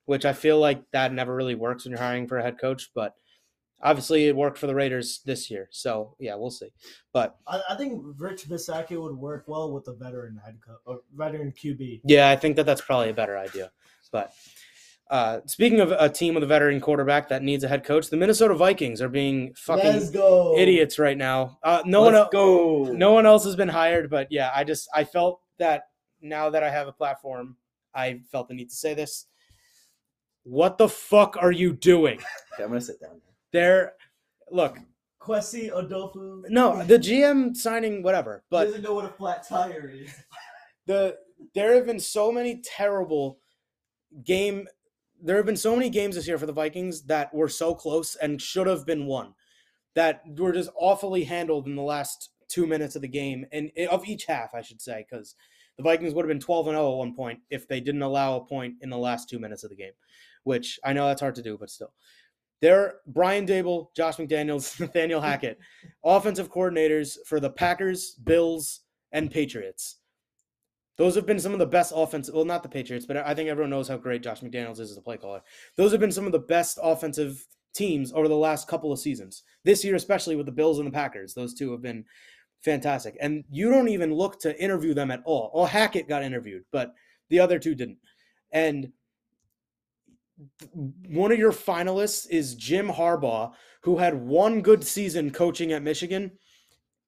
which I feel like that never really works when you're hiring for a head coach. But obviously, it worked for the Raiders this year. So yeah, we'll see. But I, I think Rich Bisaccia would work well with a veteran head coach or veteran QB. yeah, I think that that's probably a better idea. But uh, speaking of a team with a veteran quarterback that needs a head coach, the Minnesota Vikings are being fucking Let's go, idiots right now. Uh, no one, Let's el- go. no one else has been hired, but yeah, I just I felt that now that I have a platform, I felt the need to say this. What the fuck are you doing? Okay, I'm gonna sit down. There, look, Kwesi Adofo. no, the GM signing whatever, but doesn't know what a flat tire is. the there have been so many terrible game there have been so many games this year for the Vikings that were so close and should have been won that were just awfully handled in the last 2 minutes of the game and eh, of each half I should say cuz the Vikings would have been 12 and 0 at one point if they didn't allow a point in the last 2 minutes of the game which I know that's hard to do but still they're Brian Daboll, Josh McDaniels, Nathaniel Hackett, offensive coordinators for the Packers, Bills, and Patriots. Those have been some of the best offensive. Well, not the Patriots, but I think everyone knows how great Josh McDaniels is as a play caller. Those have been some of the best offensive teams over the last couple of seasons. This year, especially with the Bills and the Packers, those two have been fantastic. And you don't even look to interview them at all. Well, Hackett got interviewed, but the other two didn't. And one of your finalists is Jim Harbaugh, who had one good season coaching at Michigan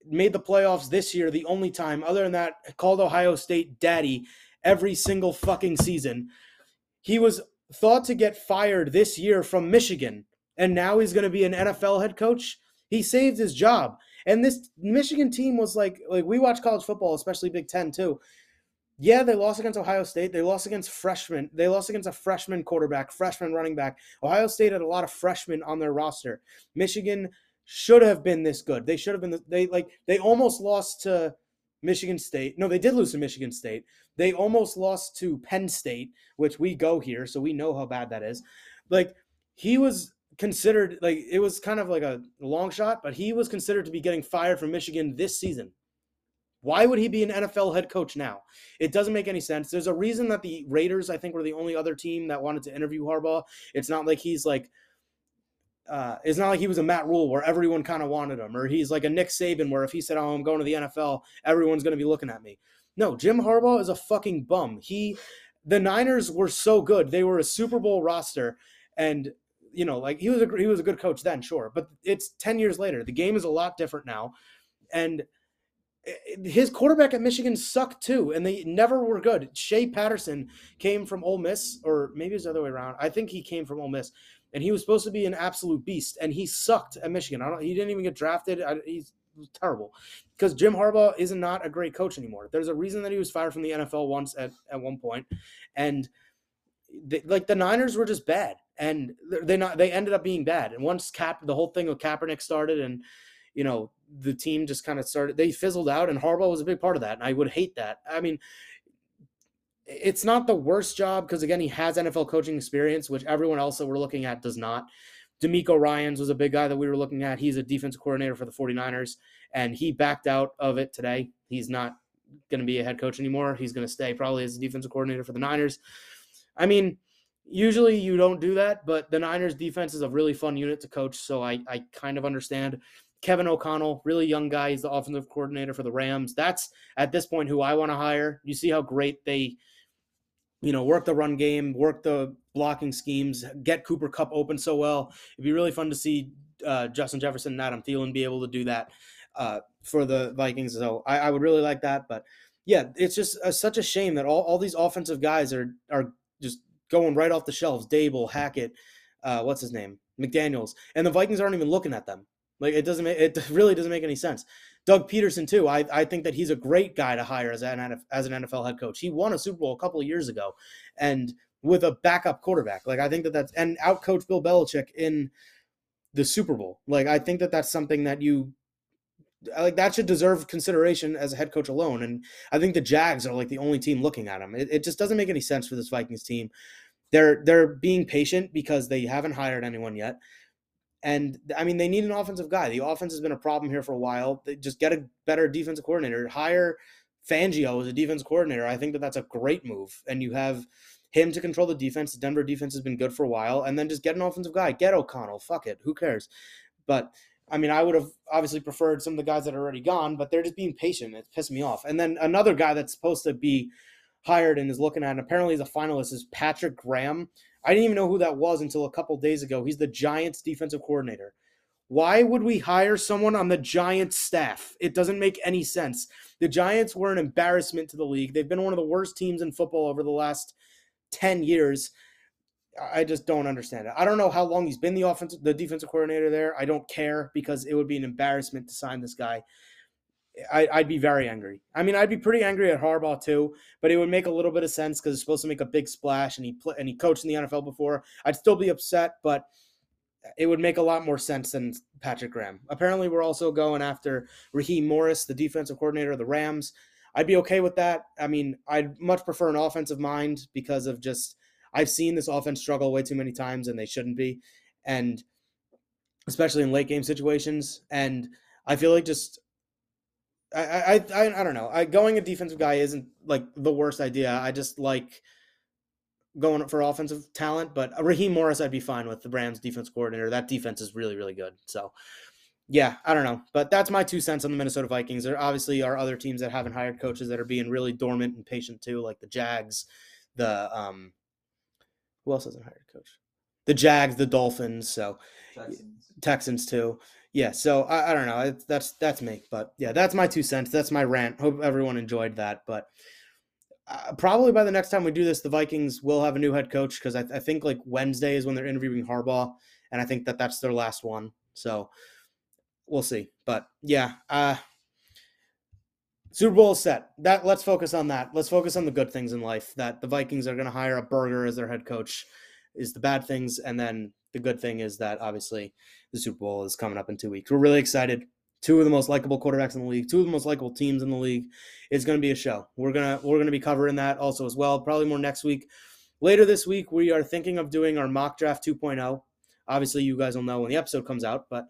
made the playoffs this year the only time. Other than that called ohio state daddy every single fucking season. He was thought to get fired this year from michigan and now he's going to be an nfl head coach. He saved his job. And this michigan team was like like we watch college football especially big 10 too yeah they lost against ohio state they lost against freshmen they lost against a freshman quarterback freshman running back ohio state had a lot of freshmen on their roster michigan should have been this good. They should have been. They like they almost lost to Michigan State. No, they did lose to Michigan State. They almost lost to Penn State, which we go here, so we know how bad that is. Like he was considered like it was kind of like a long shot, but he was considered to be getting fired from Michigan this season. Why would he be an NFL head coach now? It doesn't make any sense. There's a reason that the Raiders, I think, were the only other team that wanted to interview Harbaugh. It's not like he's like uh, it's not like he was a Matt Rhule where everyone kind of wanted him, or he's like a Nick Saban where if he said, "Oh, I'm going to the NFL," everyone's going to be looking at me. No, Jim Harbaugh is a fucking bum. He, the Niners were so good; they were a Super Bowl roster, and you know, like he was a he was a good coach then, sure, but it's ten years later. The game is a lot different now, and Eh, eh, his quarterback at Michigan sucked too, and they never were good. Shea Patterson came from Ole Miss, or maybe it's the other way around. I think he came from Ole Miss and he was supposed to be an absolute beast, and he sucked at Michigan. I don't. He didn't even get drafted. I, he's terrible because Jim Harbaugh is not a great coach anymore. There's a reason that he was fired from the NFL once at at one point, and like the Niners were just bad, and they not they ended up being bad. And once Cap, the whole thing with Kaepernick started, and you know the team just kind of started, they fizzled out, and Harbaugh was a big part of that. And I would hate that. I mean, it's not the worst job because again he has NFL coaching experience, which everyone else that we're looking at does not. DeMeco Ryans was a big guy that we were looking at. He's a defensive coordinator for the 49ers, and he backed out of it today. He's not going to be a head coach anymore. He's going to stay probably as a defensive coordinator for the Niners. I mean, usually you don't do that, but the Niners defense is a really fun unit to coach, so I, I kind of understand. Kevin O'Connell, really young guy, he's the offensive coordinator for the Rams. That's at this point who I want to hire. You see how great they you know, work the run game, work the blocking schemes, get Cooper Kupp open so well. It'd be really fun to see uh, Justin Jefferson and Adam Thielen be able to do that uh, for the Vikings. So I, I, would really like that. But yeah, it's just uh, such a shame that all, all these offensive guys are are just going right off the shelves. Daboll, Hackett, uh, what's his name, McDaniels, and the Vikings aren't even looking at them. Like it doesn't make it really doesn't make any sense. Doug Pederson too. I, I think that he's a great guy to hire as an as an NFL head coach. He won a Super Bowl a couple of years ago, and with a backup quarterback. Like I think that that's and outcoached Bill Belichick in the Super Bowl. Like I think that that's something that you like that should deserve consideration as a head coach alone. And I think the Jags are like the only team looking at him. It, it just doesn't make any sense for this Vikings team. they're they're being patient because they haven't hired anyone yet. And I mean, they need an offensive guy. The offense has been a problem here for a while. They just get a better defensive coordinator. Hire Fangio as a defense coordinator. I think that that's a great move. And you have him to control the defense. The Denver defense has been good for a while. And then just get an offensive guy. Get O'Connell. Fuck it. Who cares? But I mean, I would have obviously preferred some of the guys that are already gone, but they're just being patient. It's pissed me off. And then another guy that's supposed to be hired and is looking at, and apparently a finalist, is Patrick Graham. I didn't even know who that was until a couple days ago. He's the Giants defensive coordinator. Why would we hire someone on the Giants staff? It doesn't make any sense. The Giants were an embarrassment to the league. They've been one of the worst teams in football over the last 10 years. I just don't understand it. I don't know how long he's been the offensive the defensive coordinator there. I don't care because it would be an embarrassment to sign this guy. I, would be very angry. I mean, I'd be pretty angry at Harbaugh too, but it would make a little bit of sense because he's supposed to make a big splash and he play, and he coached in the NFL before. I'd still be upset, but it would make a lot more sense than Patrick Graham. Apparently, we're also going after Raheem Morris, the defensive coordinator of the Rams. I'd be okay with that. I mean, I'd much prefer an offensive mind because of just I've seen this offense struggle way too many times and they shouldn't be, and especially in late game situations. And I feel like just I, I I I don't know. I going a defensive guy isn't like the worst idea. I just like going for offensive talent, but Raheem Morris I'd be fine with the Rams defense coordinator. That defense is really really good. So yeah, I don't know, but that's my two cents on the Minnesota Vikings. There obviously are other teams that haven't hired coaches that are being really dormant and patient too, like the Jags, the um, who else hasn't hired a coach? The Jags, the Dolphins, so Texans, Texans too yeah, so I, I don't know. That's that's me, but yeah, that's my two cents. That's my rant. Hope everyone enjoyed that. But uh, probably by the next time we do this, the Vikings will have a new head coach because I, I, think like Wednesday is when they're interviewing Harbaugh, and I think that that's their last one. So we'll see. But yeah, uh, Super Bowl is set. That let's focus on that. Let's focus on the good things in life. That the Vikings are going to hire a burger as their head coach is the bad things, and then the good thing is that obviously the Super Bowl is coming up in two weeks. We're really excited. Two of the most likable quarterbacks in the league, two of the most likable teams in the league. It's going to be a show. We're gonna we're gonna be covering that also as well. Probably more next week. Later this week, we are thinking of doing our mock draft 2.0. Obviously, you guys will know when the episode comes out, but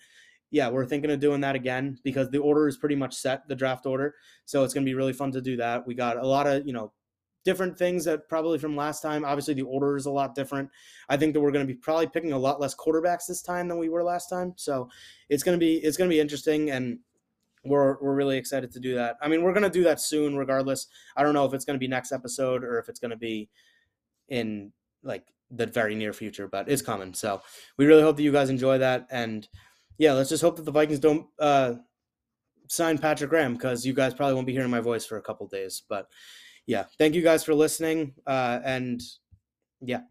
yeah, we're thinking of doing that again because the order is pretty much set, the draft order. So it's going to be really fun to do that. We got a lot of, you know, different things that probably from last time. Obviously, the order is a lot different. I think that we're going to be probably picking a lot less quarterbacks this time than we were last time. So it's going to be it's going to be interesting, and we're we're really excited to do that. I mean, we're going to do that soon, regardless. I don't know if it's going to be next episode or if it's going to be in like the very near future, but it's coming. So we really hope that you guys enjoy that, and yeah, let's just hope that the Vikings don't. uh sign Patrick Graham because you guys probably won't be hearing my voice for a couple days. But yeah, thank you guys for listening. Uh, and yeah.